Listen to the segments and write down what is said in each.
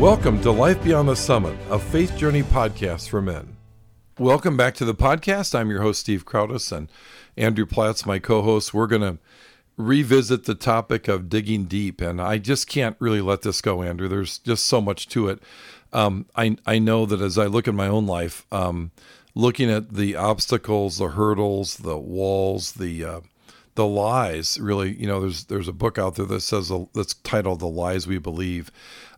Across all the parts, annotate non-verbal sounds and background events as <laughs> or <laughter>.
Welcome to Life Beyond the Summit, a faith journey podcast for men. Welcome back to the podcast. I'm your host, Steve Crowdis, and Andrew Platts, my co host. We're going to revisit the topic of digging deep, and I just can't really let this go, Andrew. There's just so much to it. Um, I, I know that as I look at my own life, um, looking at the obstacles, the hurdles, the walls, the uh, the lies really you know there's there's a book out there that says that's titled the lies we believe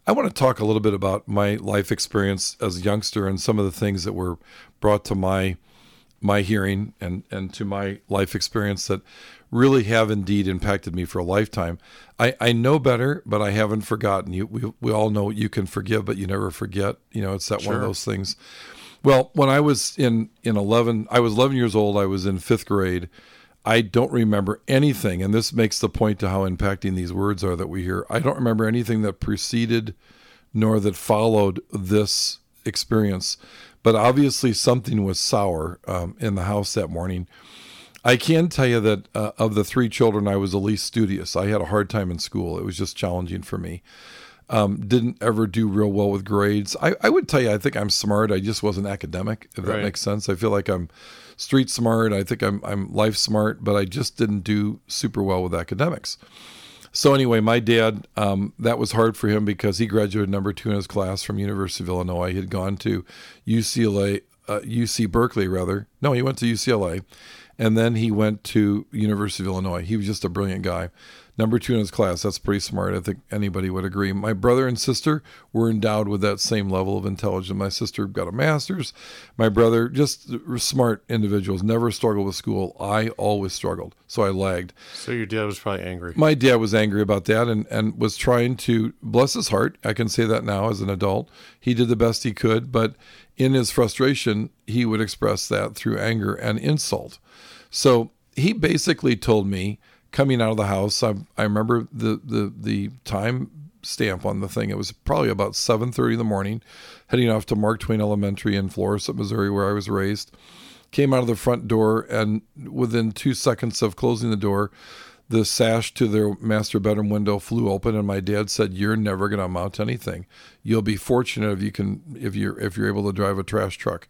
I want to talk a little bit about my life experience as a youngster and some of the things that were brought to my my hearing and and to my life experience that really have indeed impacted me for a lifetime. I, I know better, but I haven't forgotten. You we, we all know you can forgive, but you never forget. You know, it's that sure. one of those things. Well, when I was in in eleven, I was eleven years old. I was in fifth grade, I don't remember anything, and this makes the point to how impacting these words are that we hear. I don't remember anything that preceded nor that followed this experience, but obviously something was sour um, in the house that morning. I can tell you that uh, of the three children, I was the least studious. I had a hard time in school. It was just challenging for me. Um, didn't ever do real well with grades. I, I, would tell you, I think I'm smart. I just wasn't academic, if right. that makes sense. I feel like I'm street smart. I think I'm I'm life smart, but I just didn't do super well with academics. So anyway, my dad, um, that was hard for him because he graduated number two in his class from University of Illinois. He had gone to UCLA, uh, UC Berkeley rather. No, he went to UCLA, and then he went to University of Illinois. He was just a brilliant guy number two in his class. That's pretty smart. I think anybody would agree. My brother and sister were endowed with that same level of intelligence. My sister got a master's. My brother, just smart individuals, never struggled with school. I always struggled, so I lagged. So your dad was probably angry. My dad was angry about that and, and was trying to, bless his heart, I can say that now as an adult. He did the best he could, but in his frustration, he would express that through anger and insult. So he basically told me, coming out of the house, I, I remember the, the, the time stamp on the thing. It was probably about 7.30 in the morning, heading off to Mark Twain Elementary in Florissant, Missouri, where I was raised. Came out of the front door, and within two seconds of closing the door, the sash to their master bedroom window flew open, and my dad said, "You're never going to amount to anything. You'll be fortunate if you can if you're if you're able to drive a trash truck."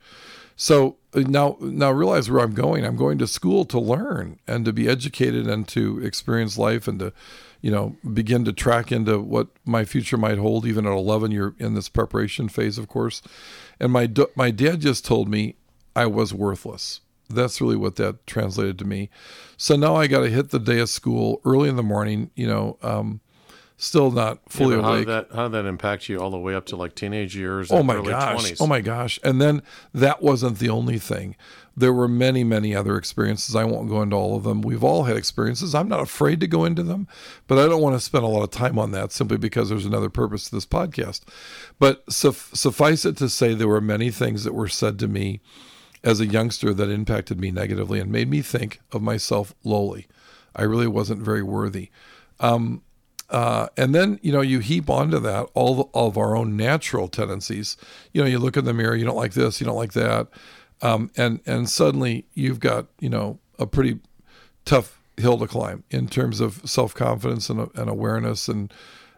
So uh, now, now realize where I'm going. I'm going to school to learn and to be educated and to experience life and to, you know, begin to track into what my future might hold. Even at 11, you're in this preparation phase, of course. And my my dad just told me I was worthless. That's really what that translated to me. So now I got to hit the day of school early in the morning. You know. Um, still not fully yeah, how awake. Did that, how did that impact you all the way up to like teenage years? Oh my gosh! 20s? Oh my gosh! And then that wasn't the only thing. There were many, many other experiences. I won't go into all of them. We've all had experiences. I'm not afraid to go into them, but I don't want to spend a lot of time on that simply because there's another purpose to this podcast. But suffice it to say, there were many things that were said to me as a youngster that impacted me negatively and made me think of myself lowly. I really wasn't very worthy. Um, uh, and then you know you heap onto that all, the, of our own natural tendencies. You know, you look in the mirror, you don't like this, you don't like that, um, and and suddenly you've got you know a pretty tough hill to climb in terms of self confidence and, and awareness and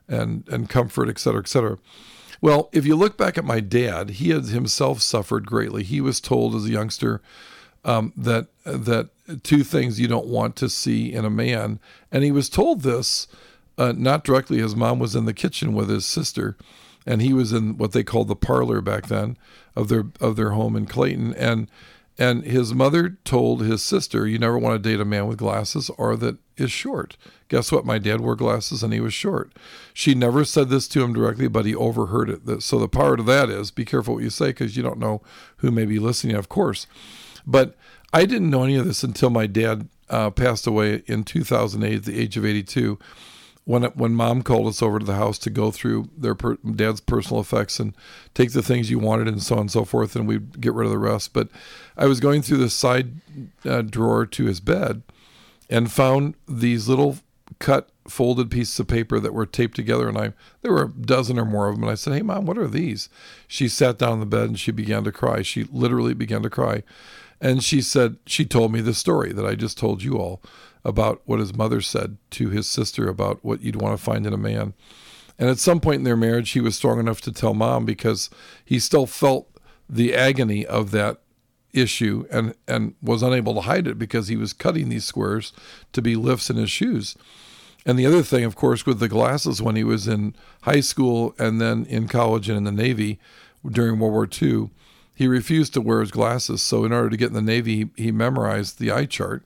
and and comfort, et cetera, et cetera. Well, if you look back at my dad, he had himself suffered greatly. He was told as a youngster um, that that two things you don't want to see in a man, and he was told this uh, not directly. His mom was in the kitchen with his sister, and he was in what they called the parlor back then of their of their home in Clayton. And and his mother told his sister, "You never want to date a man with glasses or that is short." Guess what? My dad wore glasses and he was short. She never said this to him directly, but he overheard it. So the part of that is be careful what you say because you don't know who may be listening, of course. But I didn't know any of this until my dad uh, passed away in 2008 at the age of 82 when when mom called us over to the house to go through their per, dad's personal effects and take the things you wanted and so on and so forth, and we'd get rid of the rest. But I was going through the side uh, drawer to his bed and found these little cut folded pieces of paper that were taped together and I there were a dozen or more of them and I said, "Hey mom, what are these?" She sat down on the bed and she began to cry. She literally began to cry. And she said she told me the story that I just told you all about what his mother said to his sister about what you'd want to find in a man. And at some point in their marriage, he was strong enough to tell mom because he still felt the agony of that issue and, and was unable to hide it because he was cutting these squares to be lifts in his shoes. And the other thing, of course, with the glasses when he was in high school and then in college and in the Navy during World War II, he refused to wear his glasses. So, in order to get in the Navy, he, he memorized the eye chart.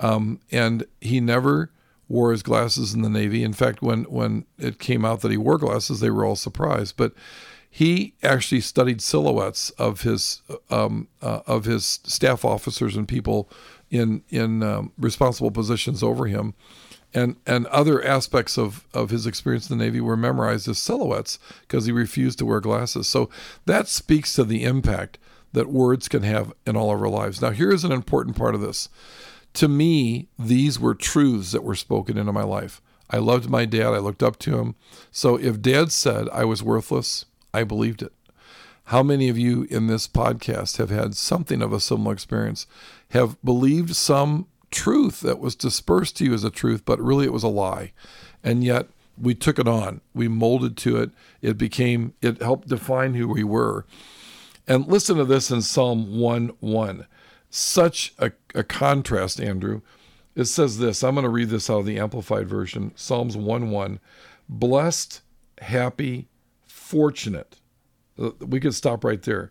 Um, and he never wore his glasses in the Navy. In fact, when, when it came out that he wore glasses, they were all surprised. But he actually studied silhouettes of his um, uh, of his staff officers and people in in um, responsible positions over him and and other aspects of of his experience in the Navy were memorized as silhouettes because he refused to wear glasses. So that speaks to the impact that words can have in all of our lives. Now, here is an important part of this. To me, these were truths that were spoken into my life. I loved my dad. I looked up to him. So if dad said I was worthless, I believed it. How many of you in this podcast have had something of a similar experience, have believed some truth that was dispersed to you as a truth, but really it was a lie. And yet we took it on, we molded to it. It became, it helped define who we were. And listen to this in Psalm 1 1. Such a, a contrast, Andrew. It says this I'm going to read this out of the Amplified Version Psalms 1 1. Blessed, happy, fortunate. Uh, we could stop right there.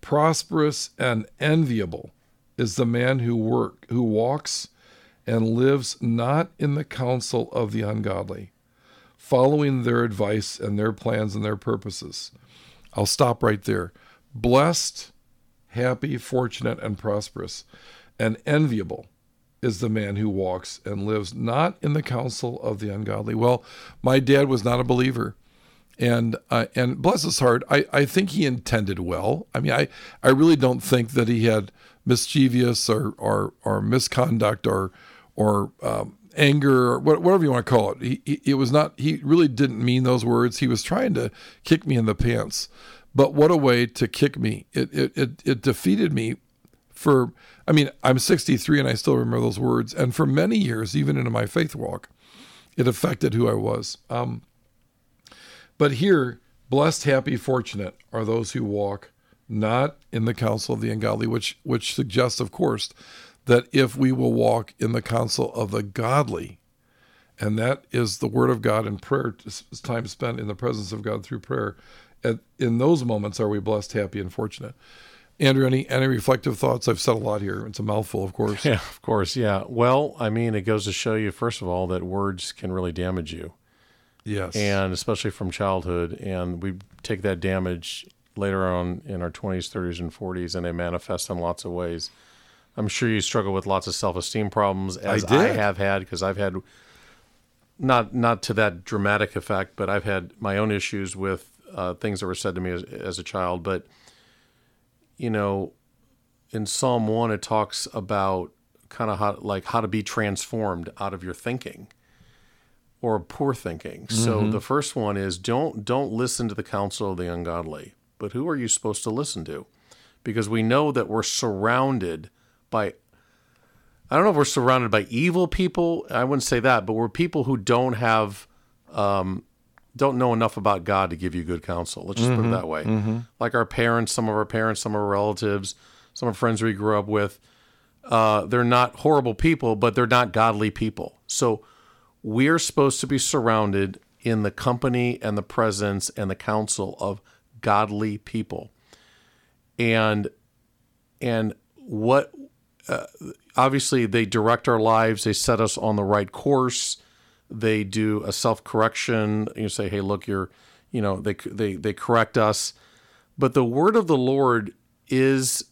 Prosperous and enviable is the man who work who walks and lives not in the counsel of the ungodly, following their advice and their plans and their purposes. I'll stop right there. Blessed, happy, fortunate, and prosperous, and enviable is the man who walks and lives not in the counsel of the ungodly. Well, my dad was not a believer. And uh, and bless his heart, I, I think he intended well. I mean, I, I really don't think that he had mischievous or or, or misconduct or or um, anger or whatever you want to call it. He, he, it was not. He really didn't mean those words. He was trying to kick me in the pants. But what a way to kick me! It it it, it defeated me for. I mean, I'm 63 and I still remember those words. And for many years, even into my faith walk, it affected who I was. Um, but here, blessed, happy, fortunate are those who walk not in the counsel of the ungodly, which which suggests, of course, that if we will walk in the counsel of the godly, and that is the word of God and prayer, time spent in the presence of God through prayer, at, in those moments are we blessed, happy, and fortunate. Andrew, any any reflective thoughts? I've said a lot here. It's a mouthful, of course. <laughs> Yeah, of course. Yeah. Well, I mean, it goes to show you, first of all, that words can really damage you. Yes. And especially from childhood, and we take that damage later on in our 20s, 30s, and 40s, and they manifest in lots of ways. I'm sure you struggle with lots of self-esteem problems, as I, I have had, because I've had not not to that dramatic effect, but I've had my own issues with uh, things that were said to me as, as a child. But you know, in Psalm one, it talks about kind of how like how to be transformed out of your thinking or poor thinking. Mm-hmm. So the first one is don't don't listen to the counsel of the ungodly but who are you supposed to listen to? Because we know that we're surrounded by I don't know if we're surrounded by evil people. I wouldn't say that, but we're people who don't have um, don't know enough about God to give you good counsel. Let's just mm-hmm, put it mm-hmm. that way. Mm-hmm. Like our parents, some of our parents, some of our relatives, some of our friends we grew up with. Uh, they're not horrible people, but they're not godly people. So we're supposed to be surrounded in the company and the presence and the counsel of godly people. And and what uh, obviously they direct our lives, they set us on the right course. They do a self-correction. You say, "Hey, look, you're, you know, they they they correct us." But the word of the Lord is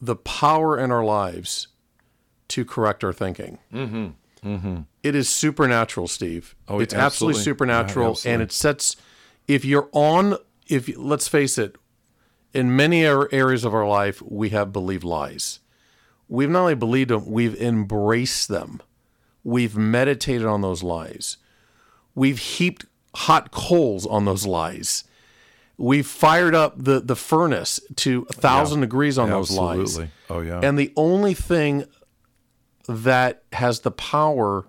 the power in our lives to correct our thinking. Mm-hmm. Mm-hmm. It is supernatural, Steve. Oh, it's absolutely, absolutely supernatural, yeah, absolutely. and it sets. If you're on if let's face it, in many areas of our life, we have believed lies. We've not only believed them, we've embraced them. We've meditated on those lies. We've heaped hot coals on those lies. We've fired up the, the furnace to a thousand yeah, degrees on those lies. Oh, yeah. And the only thing that has the power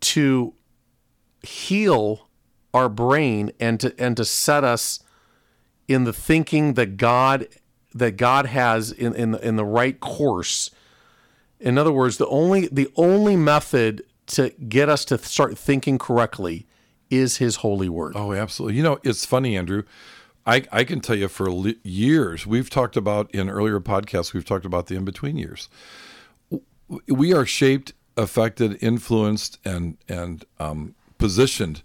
to heal our brain and to and to set us in the thinking that God that God has in in the, in the right course. In other words, the only the only method to get us to start thinking correctly is His holy word. Oh, absolutely. You know, it's funny, Andrew. I, I can tell you for years, we've talked about in earlier podcasts, we've talked about the in between years. We are shaped, affected, influenced, and and um, positioned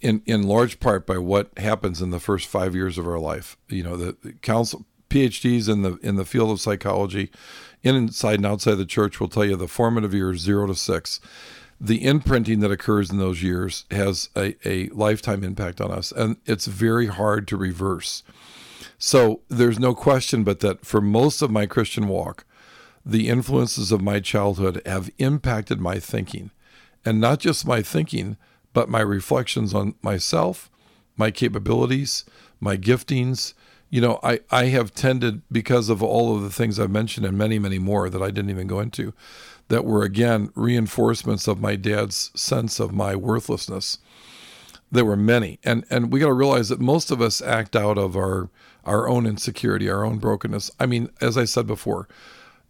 in in large part by what happens in the first five years of our life. You know, the, the council PhDs in the in the field of psychology, inside and outside the church, will tell you the formative years zero to six. The imprinting that occurs in those years has a, a lifetime impact on us, and it's very hard to reverse. So there's no question but that for most of my Christian walk, the influences of my childhood have impacted my thinking, and not just my thinking, but my reflections on myself, my capabilities, my giftings. You know, I, I have tended, because of all of the things I've mentioned and many, many more that I didn't even go into, that were again reinforcements of my dad's sense of my worthlessness. There were many. And and we got to realize that most of us act out of our our own insecurity, our own brokenness. I mean, as I said before,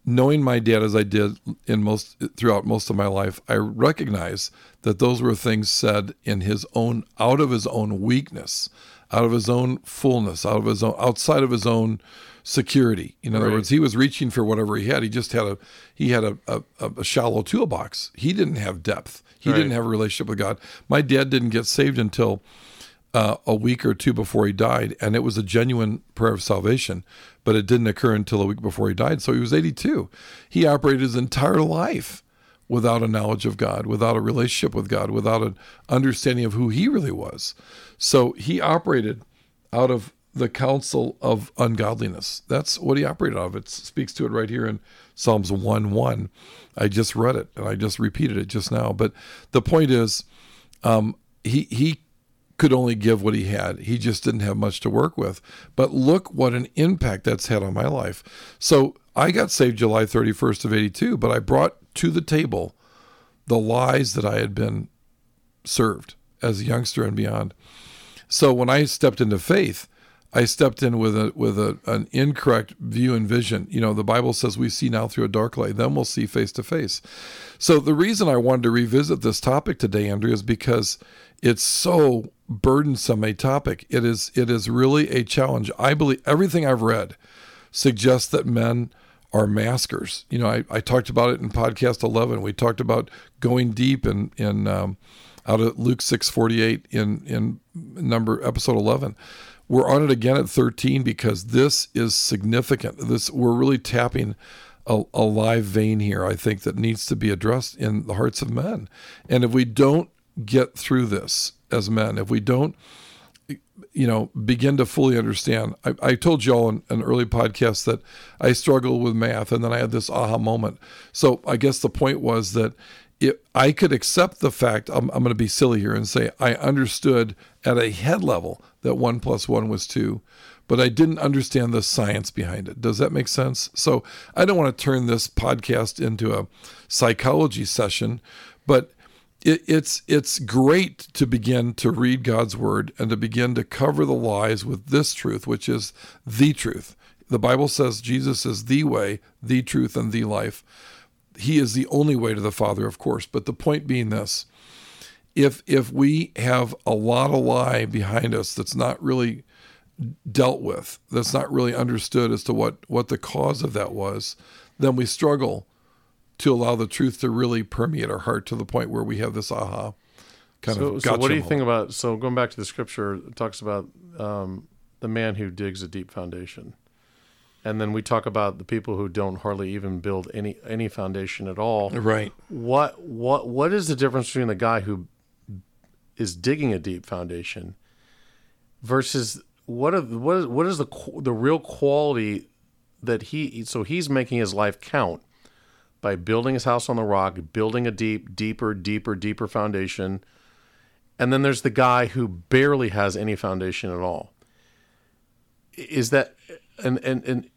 knowing my dad as I did in most throughout most of my life, I recognize that those were things said in his own out of his own weakness, out of his own fullness, out of his own outside of his own security. In other right. words, he was reaching for whatever he had. He just had a he had a, a, a shallow toolbox. He didn't have depth. He right. didn't have a relationship with God. My dad didn't get saved until uh, a week or two before he died, and it was a genuine prayer of salvation, but it didn't occur until a week before he died. So he was 82. He operated his entire life without a knowledge of God, without a relationship with God, without an understanding of who he really was. So he operated out of the counsel of ungodliness. That's what he operated out of. It speaks to it right here in Psalms 1 1. I just read it and I just repeated it just now. But the point is, um, he, he could only give what he had. He just didn't have much to work with. But look what an impact that's had on my life. So I got saved July 31st of 82, but I brought to the table the lies that I had been served as a youngster and beyond. So when I stepped into faith, I stepped in with a with a, an incorrect view and vision. You know, the Bible says we see now through a dark light, then we'll see face to face. So the reason I wanted to revisit this topic today, Andrew, is because it's so burdensome a topic. It is it is really a challenge. I believe everything I've read suggests that men are maskers. You know, I, I talked about it in podcast eleven. We talked about going deep in in um, out of Luke six forty eight in in number episode eleven. We're on it again at thirteen because this is significant. This we're really tapping a, a live vein here. I think that needs to be addressed in the hearts of men. And if we don't get through this as men, if we don't, you know, begin to fully understand. I, I told y'all in an early podcast that I struggled with math, and then I had this aha moment. So I guess the point was that if I could accept the fact, I'm, I'm going to be silly here and say I understood at a head level that one plus one was two, but I didn't understand the science behind it. Does that make sense? So I don't want to turn this podcast into a psychology session, but it, it's it's great to begin to read God's word and to begin to cover the lies with this truth, which is the truth. The Bible says Jesus is the way, the truth, and the life. He is the only way to the Father, of course. But the point being this: if if we have a lot of lie behind us that's not really dealt with, that's not really understood as to what what the cause of that was, then we struggle to allow the truth to really permeate our heart to the point where we have this aha kind so, of. So, what do you moment. think about? So, going back to the scripture, it talks about um, the man who digs a deep foundation, and then we talk about the people who don't hardly even build any any foundation at all. Right. What what what is the difference between the guy who is digging a deep foundation versus what are, what is what is the the real quality that he so he's making his life count by building his house on the rock, building a deep, deeper, deeper, deeper foundation. And then there's the guy who barely has any foundation at all. Is that and and and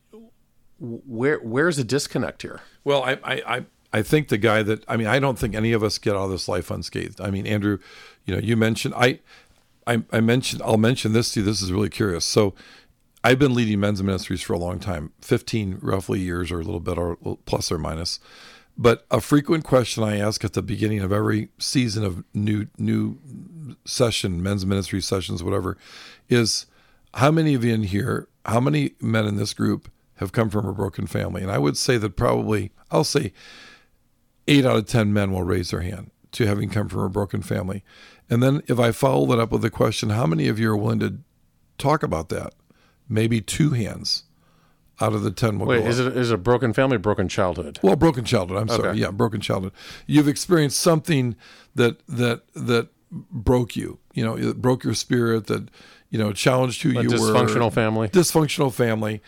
where where's the disconnect here? Well, I I I think the guy that I mean, I don't think any of us get out of this life unscathed. I mean, Andrew, you know, you mentioned I, I, I mentioned I'll mention this to you. This is really curious. So, I've been leading men's ministries for a long time, fifteen roughly years, or a little bit, or plus or minus. But a frequent question I ask at the beginning of every season of new new session, men's ministry sessions, whatever, is how many of you in here, how many men in this group have come from a broken family? And I would say that probably, I'll say eight out of 10 men will raise their hand to having come from a broken family. And then if I follow that up with the question, how many of you are willing to talk about that? Maybe two hands out of the 10 will go up. Wait, is it, is it a broken family, broken childhood? Well, broken childhood. I'm okay. sorry. Yeah, broken childhood. You've experienced something that, that, that broke you, you know, it broke your spirit, that, you know, challenged who a you dysfunctional were. Dysfunctional family. Dysfunctional family.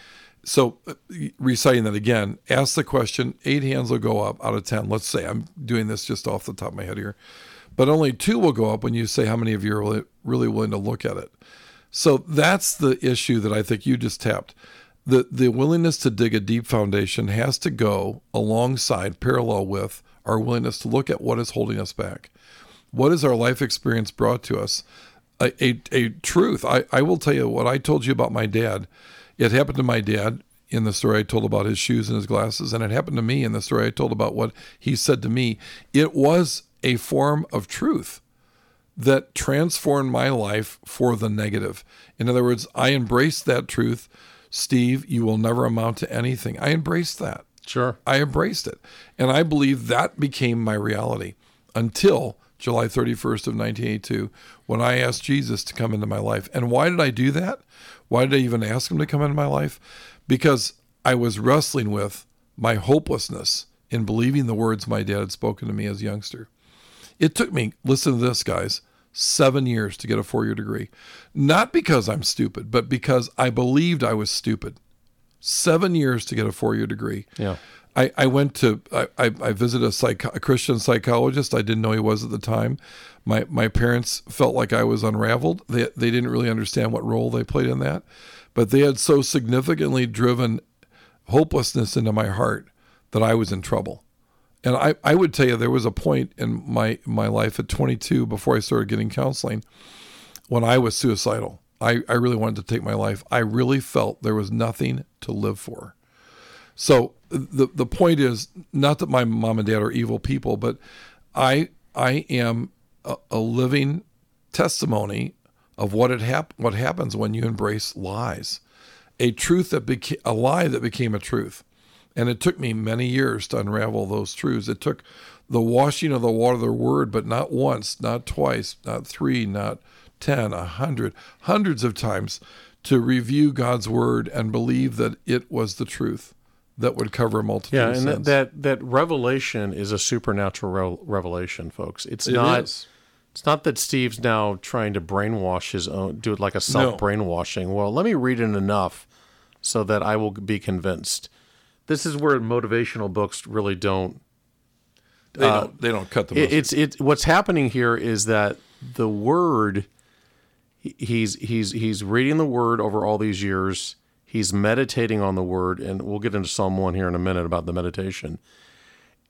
So, uh, reciting that again, ask the question. Eight hands will go up out of 10. Let's say I'm doing this just off the top of my head here, but only two will go up when you say how many of you are really, really willing to look at it. So, that's the issue that I think you just tapped. The, the willingness to dig a deep foundation has to go alongside, parallel with, our willingness to look at what is holding us back. What has our life experience brought to us? A, a, a truth. I, I will tell you what I told you about my dad it happened to my dad in the story I told about his shoes and his glasses, and it happened to me in the story I told about what he said to me. It was a form of truth that transformed my life for the negative. In other words, I embraced that truth. Steve, you will never amount to anything. I embraced that. Sure. I embraced it. And I believe that became my reality until July 31st of 1982 when I asked Jesus to come into my life. And why did I do that? Why did I even ask him to come into my life? Because I was wrestling with my hopelessness in believing the words my dad had spoken to me as a youngster. It took me, listen to this, guys, seven years to get a four year degree. Not because I'm stupid, but because I believed I was stupid. Seven years to get a four year degree. Yeah. I, I went to I, I visited a, psych, a Christian psychologist. I didn't know he was at the time. My my parents felt like I was unraveled. They they didn't really understand what role they played in that, but they had so significantly driven hopelessness into my heart that I was in trouble. And I, I would tell you there was a point in my my life at 22 before I started getting counseling when I was suicidal. I, I really wanted to take my life. I really felt there was nothing to live for. So the the point is not that my mom and dad are evil people, but I I am a, a living testimony of what it hap- what happens when you embrace lies, a truth that became a lie that became a truth, and it took me many years to unravel those truths. It took the washing of the water of the word, but not once, not twice, not three, not ten, a hundred, hundreds of times to review God's word and believe that it was the truth that would cover a multitude. Yeah, and that, that, that revelation is a supernatural re- revelation, folks. It's it not. Is. It's not that Steve's now trying to brainwash his own, do it like a self brainwashing. No. Well, let me read it enough so that I will be convinced. This is where motivational books really don't. They uh, don't. They don't cut the. It, it's it's what's happening here is that the word. He's he's he's reading the word over all these years He's meditating on the word, and we'll get into Psalm 1 here in a minute about the meditation.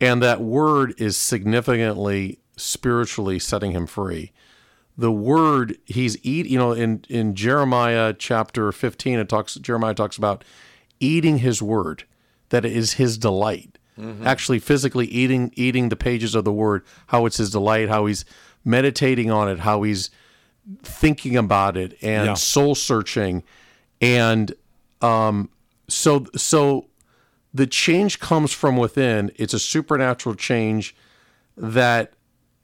And that word is significantly spiritually setting him free. The word he's eat, you know, in, in Jeremiah chapter 15, it talks Jeremiah talks about eating his word, that it is his delight. Mm-hmm. Actually physically eating eating the pages of the word, how it's his delight, how he's meditating on it, how he's thinking about it and yeah. soul searching and um, so so the change comes from within. It's a supernatural change that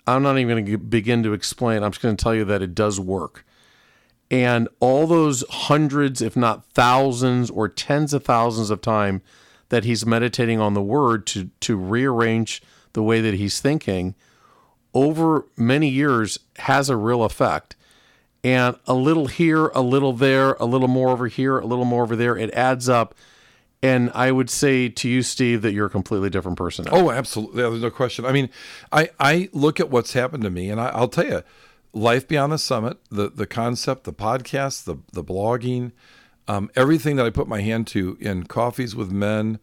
I'm not even going to begin to explain. I'm just going to tell you that it does work. And all those hundreds, if not thousands or tens of thousands of time that he's meditating on the word to to rearrange the way that he's thinking over many years has a real effect and a little here, a little there, a little more over here, a little more over there. It adds up. And I would say to you, Steve, that you're a completely different person. Now. Oh, absolutely. There's no question. I mean, I, I look at what's happened to me, and I, will tell you, Life Beyond the Summit, the, the concept, the podcast, the, the blogging, um, everything that I put my hand to in coffees with men,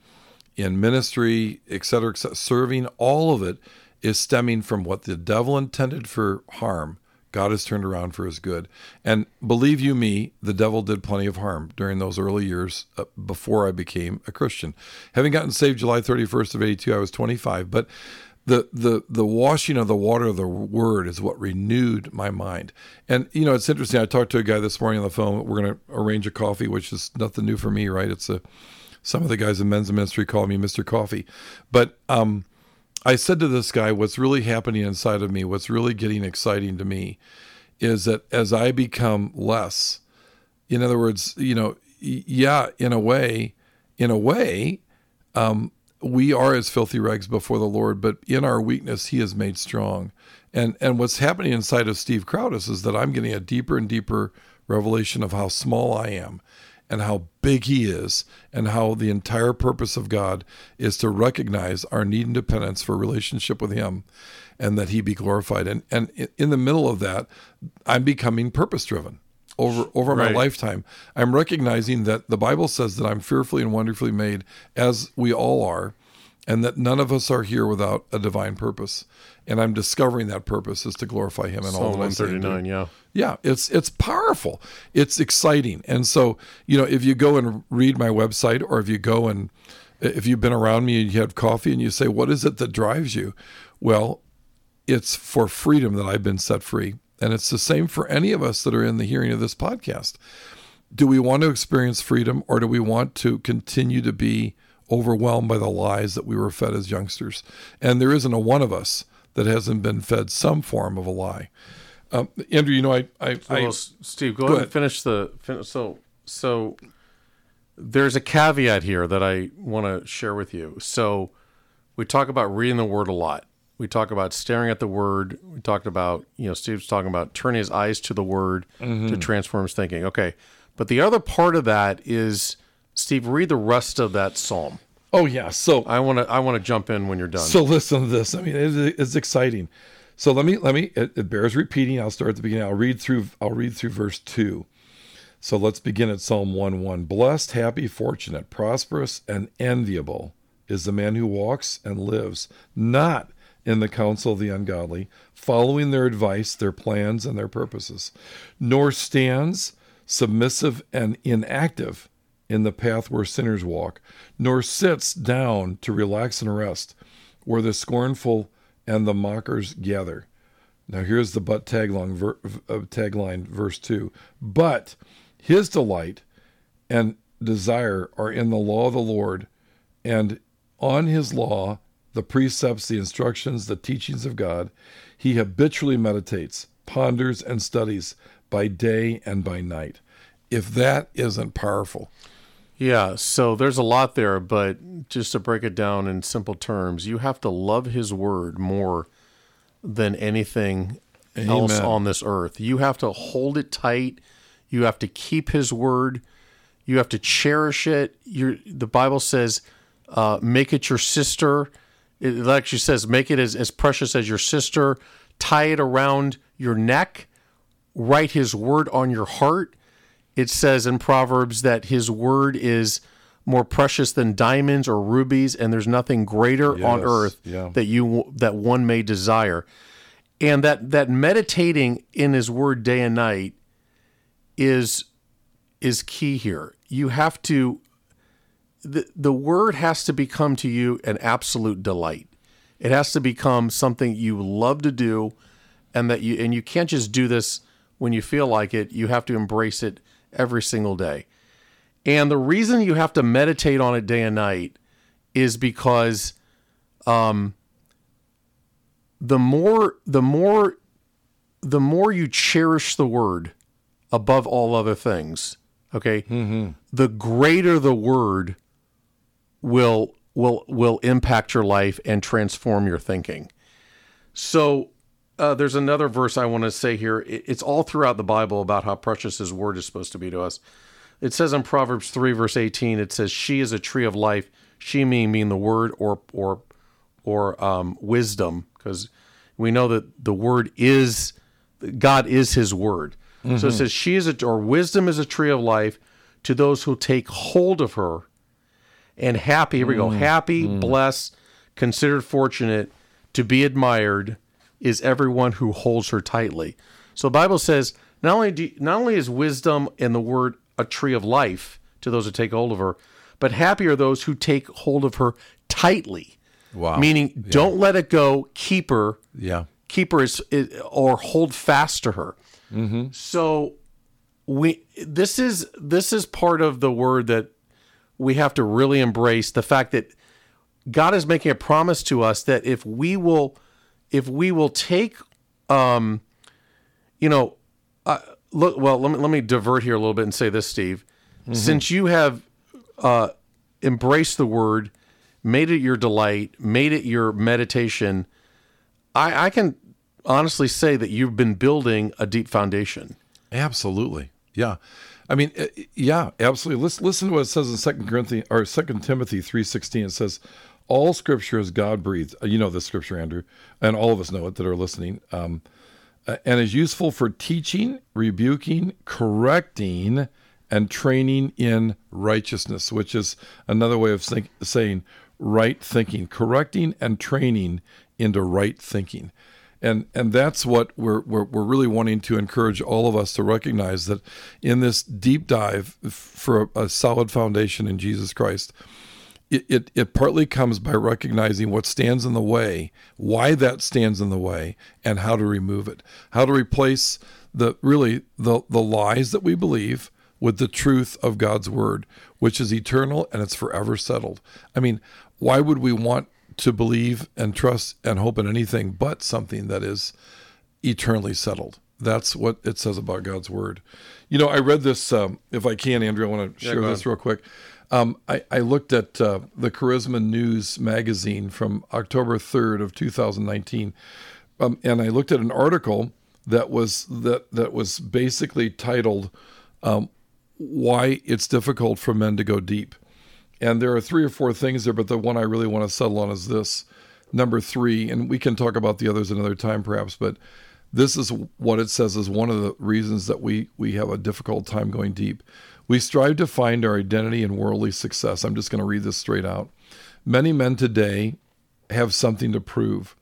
in ministry, et cetera, et cetera, serving, all of it is stemming from what the devil intended for harm. God has turned around for his good. And believe you me, the devil did plenty of harm during those early years uh, before I became a Christian. Having gotten saved July 31st of 82, I was 25, but the the the washing of the water of the word is what renewed my mind. And you know, it's interesting. I talked to a guy this morning on the phone. We're going to arrange a coffee, which is nothing new for me, right? It's a some of the guys in men's ministry call me Mr. Coffee. But um, I said to this guy, what's really happening inside of me, what's really getting exciting to me, is that as I become less, in other words, you know, yeah, in a way, in a way, um, we are as filthy rags before the Lord, but in our weakness, He is made strong. And and what's happening inside of Steve Crowdis is that I'm getting a deeper and deeper revelation of how small I am and how big he is and how the entire purpose of God is to recognize our need and dependence for relationship with him and that he be glorified and and in the middle of that I'm becoming purpose driven over over right. my lifetime I'm recognizing that the Bible says that I'm fearfully and wonderfully made as we all are and that none of us are here without a divine purpose and I'm discovering that purpose is to glorify Him in Psalm all that I say. 139, yeah, yeah. It's it's powerful. It's exciting, and so you know if you go and read my website, or if you go and if you've been around me and you have coffee and you say, "What is it that drives you?" Well, it's for freedom that I've been set free, and it's the same for any of us that are in the hearing of this podcast. Do we want to experience freedom, or do we want to continue to be overwhelmed by the lies that we were fed as youngsters? And there isn't a one of us that hasn't been fed some form of a lie. Um, Andrew, you know, I, I, well, Steve, go, go ahead, ahead, and finish the finish, so so. There's a caveat here that I want to share with you. So, we talk about reading the Word a lot. We talk about staring at the Word. We talked about, you know, Steve's talking about turning his eyes to the Word mm-hmm. to transform his thinking. Okay, but the other part of that is, Steve, read the rest of that psalm. Oh yeah. So I want to I want to jump in when you're done. So listen to this. I mean, it, it's exciting. So let me let me. It, it, bears repeating. I'll start at the beginning. I'll read through. I'll read through verse two. So let's begin at Psalm one one. Blessed, happy, fortunate, prosperous, and enviable is the man who walks and lives not in the counsel of the ungodly, following their advice, their plans, and their purposes, nor stands submissive and inactive in the path where sinners walk, nor sits down to relax and rest, where the scornful and the mockers gather. Now here's the but tagline, ver, uh, tagline verse 2. But his delight and desire are in the law of the Lord, and on his law, the precepts, the instructions, the teachings of God, he habitually meditates, ponders, and studies by day and by night. If that isn't powerful, yeah, so there's a lot there, but just to break it down in simple terms, you have to love his word more than anything Amen. else on this earth. You have to hold it tight. You have to keep his word. You have to cherish it. You're, the Bible says, uh, make it your sister. It actually says, make it as, as precious as your sister. Tie it around your neck. Write his word on your heart it says in Proverbs that his word is more precious than diamonds or rubies, and there's nothing greater yes, on earth yeah. that you that one may desire. And that that meditating in his word day and night is is key here. You have to the the word has to become to you an absolute delight. It has to become something you love to do and that you and you can't just do this when you feel like it. You have to embrace it every single day. And the reason you have to meditate on it day and night is because um, the more the more the more you cherish the word above all other things, okay, mm-hmm. the greater the word will will will impact your life and transform your thinking. So uh, there's another verse I want to say here. It's all throughout the Bible about how precious His word is supposed to be to us. It says in Proverbs 3, verse 18, it says, She is a tree of life. She mean mean the word or or or um, wisdom, because we know that the word is God is His word. Mm-hmm. So it mm-hmm. says, She is a or wisdom is a tree of life to those who take hold of her. And happy, here we go. Mm, happy, mm. blessed, considered fortunate, to be admired is everyone who holds her tightly. So the Bible says not only do, not only is wisdom and the word a tree of life to those who take hold of her, but happy are those who take hold of her tightly. Wow. Meaning, don't let it go. Keep her. Yeah. Keep her is, is or hold fast to her. Mm-hmm. So we this is this is part of the word that we have to really embrace the fact that God is making a promise to us that if we will if we will take um you know uh, look well let me let me divert here a little bit and say this Steve. Since you have uh embraced the word made it your delight made it your meditation I I can honestly say that you've been building a deep foundation. Absolutely. Yeah. I mean, uh, yeah, absolutely. Listen, listen to what it says in Second Corinthians or Second Timothy three sixteen. It says, "All Scripture is God breathed." You know this scripture, Andrew, and all of us know it that are listening. Um, uh, and is useful for teaching, rebuking, correcting, and training in righteousness, which is another way of think, saying right thinking, correcting and training into right thinking. And and that's what we're, we're we're really wanting to encourage all of us to recognize that in this deep dive for a, a solid foundation in Jesus Christ, it, it, it partly comes by recognizing what stands in the way, why that stands in the way, and how to remove it. How to replace the really the, the lies that we believe with the truth of God's word, which is eternal and it's forever settled. I mean, why would we want to believe and trust and hope in anything but something that is eternally settled? That's what it says about God's word. You know, I read this, um, if I can, Andrew, I want to share go this real quick. Um, I, I looked at uh, the Charisma News magazine from October 3rd of 2019, um, and I looked at an article that was that that was basically titled um, "Why It's Difficult for Men to Go Deep." And there are three or four things there, but the one I really want to settle on is this number three, and we can talk about the others another time, perhaps. But this is what it says is one of the reasons that we we have a difficult time going deep. We strive to find our identity in worldly success. I'm just going to read this straight out. Many men today have something to prove.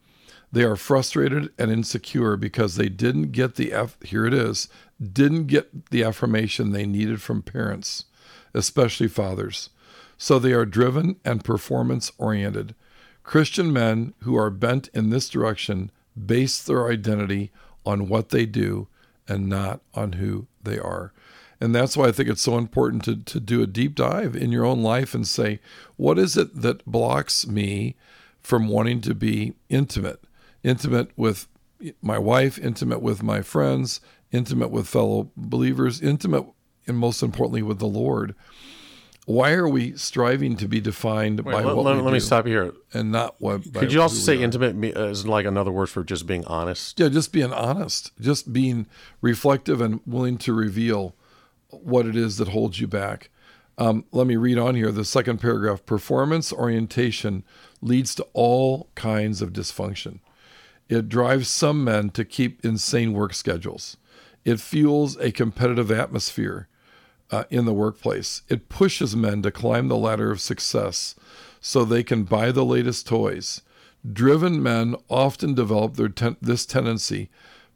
They are frustrated and insecure because they didn't get the F, here it is, didn't get the affirmation they needed from parents, especially fathers. So they are driven and performance oriented. Christian men who are bent in this direction base their identity on what they do and not on who they are. And that's why I think it's so important to, to do a deep dive in your own life and say, what is it that blocks me from wanting to be intimate? Intimate with my wife, intimate with my friends, intimate with fellow believers, intimate, and most importantly, with the Lord. Why are we striving to be defined by let, what let- we let do me stop you here and not what? could you also say intimate is like another word for just being honest Yeah, just being honest, just being reflective and willing to reveal what it is that holds you back. Um, let me read on here the second paragraph. Performance orientation leads to all kinds of dysfunction. It drives some men to keep insane work schedules. It fuels a competitive atmosphere uh, in the workplace. It pushes men to climb the ladder of success so they can buy the latest toys. Driven men often develop their ten- this tendency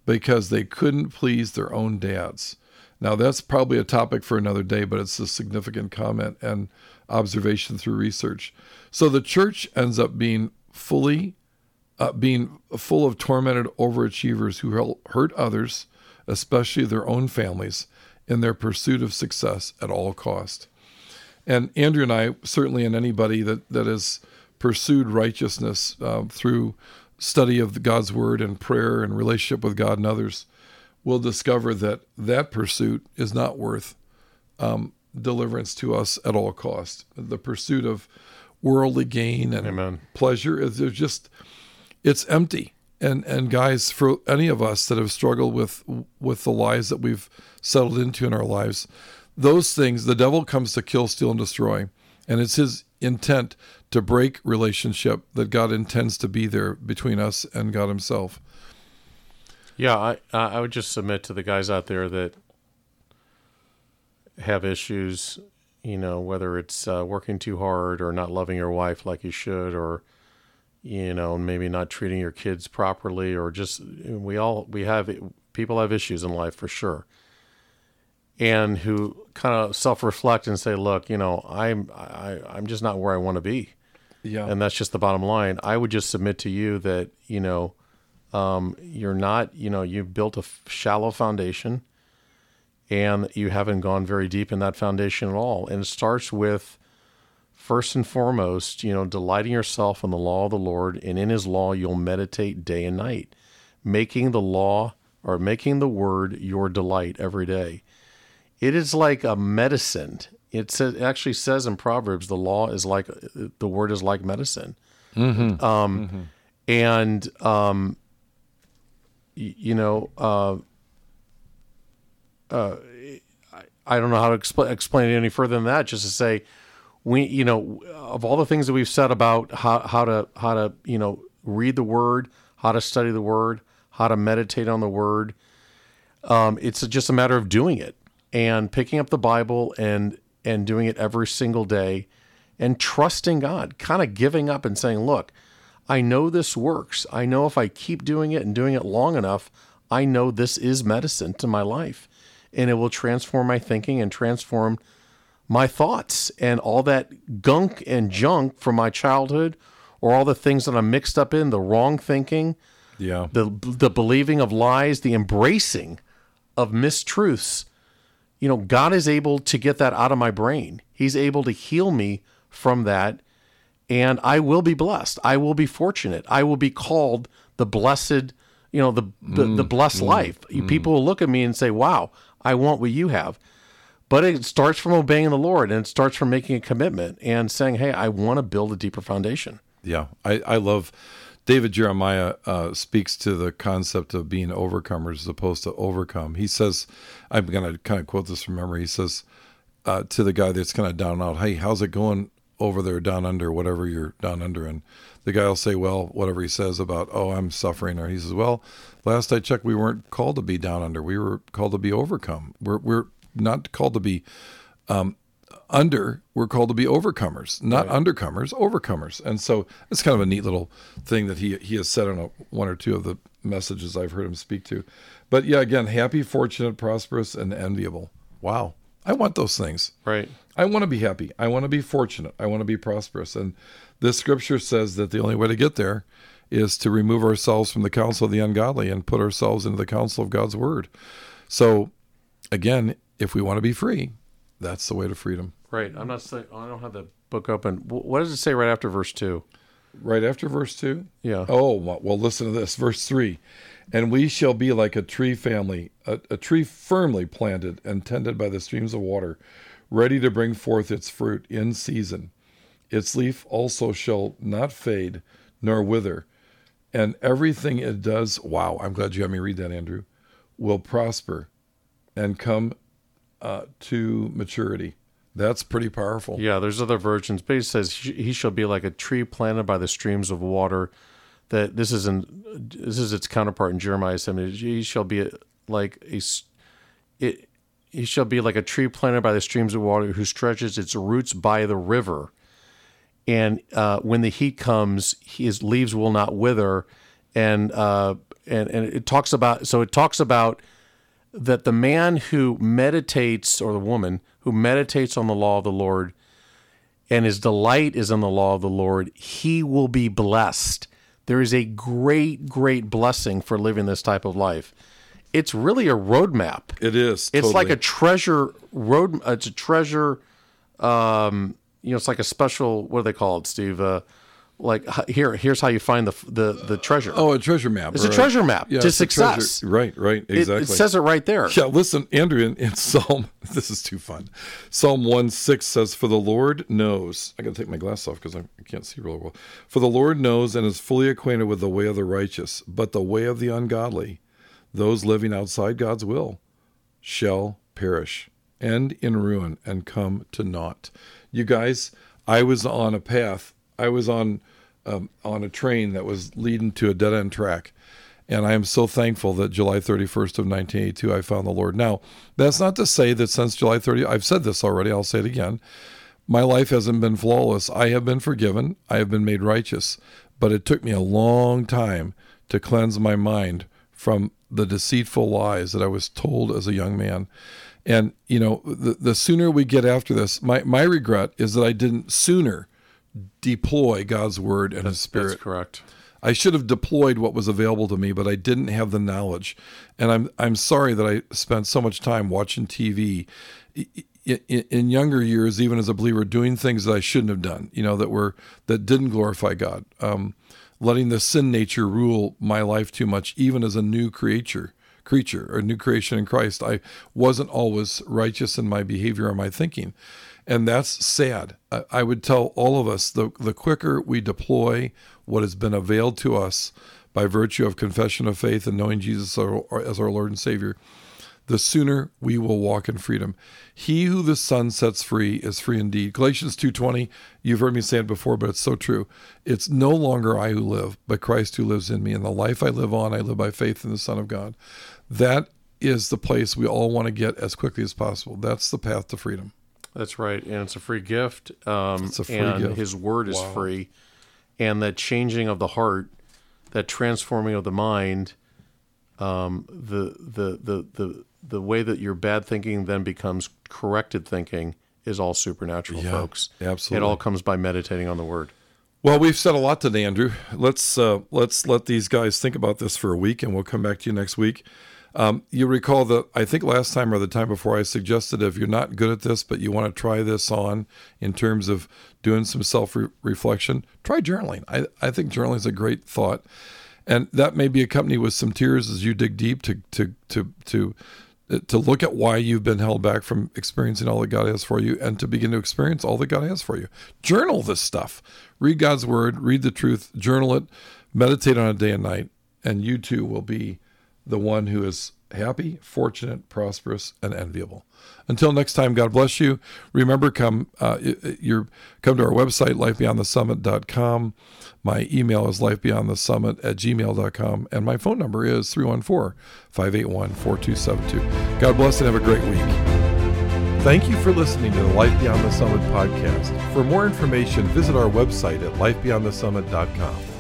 because they couldn't please their own dads. Now, that's probably a topic for another day, but it's a significant comment and observation through research. So the church ends up being fully, uh, being full of tormented overachievers who hurt others, especially their own families, in their pursuit of success at all cost. And Andrew and I, certainly, and anybody that, that has pursued righteousness uh, through study of God's word and prayer and relationship with God and others, will discover that that pursuit is not worth um, deliverance to us at all cost. The pursuit of worldly gain and Amen. pleasure is just it's empty. And and guys, for any of us that have struggled with with the lies that we've settled into in our lives, those things the devil comes to kill, steal, and destroy, and it's his intent to break relationship that God intends to be there between us and God Himself. Yeah, I I would just submit to the guys out there that have issues you know, whether it's uh, working too hard or not loving your wife like you should, or you know, maybe not treating your kids properly, or just we all we have people have issues in life for sure, and who kind of self reflect and say, look, you know, I'm I, I'm just not where I want to be, yeah, and that's just the bottom line. I would just submit to you that you know. Um, you're not, you know, you've built a shallow foundation and you haven't gone very deep in that foundation at all. And it starts with first and foremost, you know, delighting yourself in the law of the Lord, and in his law you'll meditate day and night, making the law or making the word your delight every day. It is like a medicine. It, says, it actually says in Proverbs, the law is like the word is like medicine. Mm-hmm. Um, mm-hmm. And um, you know, uh, uh, I don't know how to expl- explain it any further than that. Just to say, we, you know, of all the things that we've said about how, how to how to you know read the Word, how to study the Word, how to meditate on the Word, um, it's just a matter of doing it and picking up the Bible and and doing it every single day, and trusting God, kind of giving up and saying, look. I know this works. I know if I keep doing it and doing it long enough, I know this is medicine to my life and it will transform my thinking and transform my thoughts and all that gunk and junk from my childhood or all the things that I'm mixed up in, the wrong thinking, yeah. the the believing of lies, the embracing of mistruths. You know, God is able to get that out of my brain. He's able to heal me from that and I will be blessed. I will be fortunate. I will be called the blessed, you know, the the, mm, the blessed mm, life. Mm. People will look at me and say, "Wow, I want what you have. But it starts from obeying the Lord and it starts from making a commitment and saying, hey, I want to build a deeper foundation. Yeah. I, I love David Jeremiah uh, speaks to the concept of being overcomers as opposed to overcome. He says, I'm going to kind of quote this from memory. He says uh, to the guy that's kind of down out, hey, how's it going over there down under, whatever you're down under? And the guy will say, well, whatever he says about, oh, I'm suffering. Or he says, well, last I checked, we weren't called to be down under. We were called to be overcome. We're, we're not called to be um, under. We're called to be overcomers, not right. undercomers, overcomers. And so it's kind of a neat little thing that he, he has said on a, one or two of the messages I've heard him speak to. But yeah, again, happy, fortunate, prosperous, and enviable. Wow. I want those things. Right. I want to be happy. I want to be fortunate. I want to be prosperous. And this scripture says that the only way to get there is to remove ourselves from the counsel of the ungodly and put ourselves into the counsel of God's word. So, again, if we want to be free, that's the way to freedom. Right. I'm not saying I don't have the book open. What does it say right after verse two? Right after verse two. Yeah. Oh well, listen to this. Verse three, and we shall be like a tree family, a, a tree firmly planted and tended by the streams of water, ready to bring forth its fruit in season. Its leaf also shall not fade nor wither, and everything it does, wow, I'm glad you had me read that, Andrew, will prosper and come uh, to maturity. That's pretty powerful. Yeah, there's other versions, but it says he shall be like a tree planted by the streams of water. That this is in this is its counterpart in Jeremiah 7. He shall be like a it. He shall be like a tree planted by the streams of water, who stretches its roots by the river and uh, when the heat comes, his leaves will not wither, and uh, and and it talks about so it talks about that the man who meditates or the woman who meditates on the law of the Lord and his delight is in the law of the Lord, he will be blessed. There is a great, great blessing for living this type of life. It's really a roadmap. It is. It's totally. like a treasure road. It's a treasure. Um, you know, it's like a special. What do they call it, Steve? Uh, like here, here's how you find the the the treasure. Oh, a treasure map. It's a treasure map yeah, to success. Right, right, exactly. It, it, says it right there. Yeah, listen, Andrew, in, in Psalm, <laughs> this is too fun. Psalm one six says, "For the Lord knows." I got to take my glass off because I can't see really well. For the Lord knows and is fully acquainted with the way of the righteous, but the way of the ungodly, those living outside God's will, shall perish, end in ruin, and come to naught you guys, I was on a path. I was on um, on a train that was leading to a dead end track, And I am so thankful that July 31st of 1982, I found the Lord. Now, that's not to say that since July 30, I've said this already, I'll say it again. My life hasn't been flawless. I have been forgiven. I have been made righteous. But it took me a long time to cleanse my mind from the deceitful lies that I was told as a young man. And, you know, the, the sooner we get after this, my, my regret is that I didn't sooner deploy God's word and that's, His Spirit. That's correct. I should have deployed what was available to me, but I didn't have the knowledge. And I'm I'm sorry that I spent so much time watching TV in, in younger years, even as a believer, doing things that I shouldn't have done. You know that were that didn't glorify God. Um, letting the sin nature rule my life too much, even as a new creature creature or new creation in Christ. I wasn't always righteous in my behavior or my thinking. And that's sad. I would tell all of us the, the quicker we deploy what has been availed to us by virtue of confession of faith and knowing Jesus as our Lord and Savior, the sooner we will walk in freedom. He who the Son sets free is free indeed. Galatians 2:20, you've heard me say it before, but it's so true. It's no longer I who live, but Christ who lives in me. And the life I live on, I live by faith in the Son of God. That is the place we all want to get as quickly as possible. That's the path to freedom. That's right, and it's a free gift. Um, it's a free and gift. His word is wow. free, and that changing of the heart, that transforming of the mind, um, the, the the the the way that your bad thinking then becomes corrected thinking is all supernatural, yeah, folks. Absolutely, it all comes by meditating on the word. Well, we've said a lot today, Andrew. Let's uh, let's let these guys think about this for a week, and we'll come back to you next week. Um, you recall that I think last time or the time before I suggested if you're not good at this, but you want to try this on in terms of doing some self reflection, try journaling. I, I think journaling is a great thought. And that may be accompanied with some tears as you dig deep to, to, to, to, to look at why you've been held back from experiencing all that God has for you and to begin to experience all that God has for you. Journal this stuff. Read God's word, read the truth, journal it, meditate on it day and night, and you too will be the one who is happy, fortunate, prosperous, and enviable. Until next time, God bless you. Remember, come uh, come to our website, lifebeyondthesummit.com. My email is lifebeyondthesummit at gmail.com, and my phone number is 314 581 4272. God bless and have a great week. Thank you for listening to the Life Beyond the Summit podcast. For more information, visit our website at lifebeyondthesummit.com.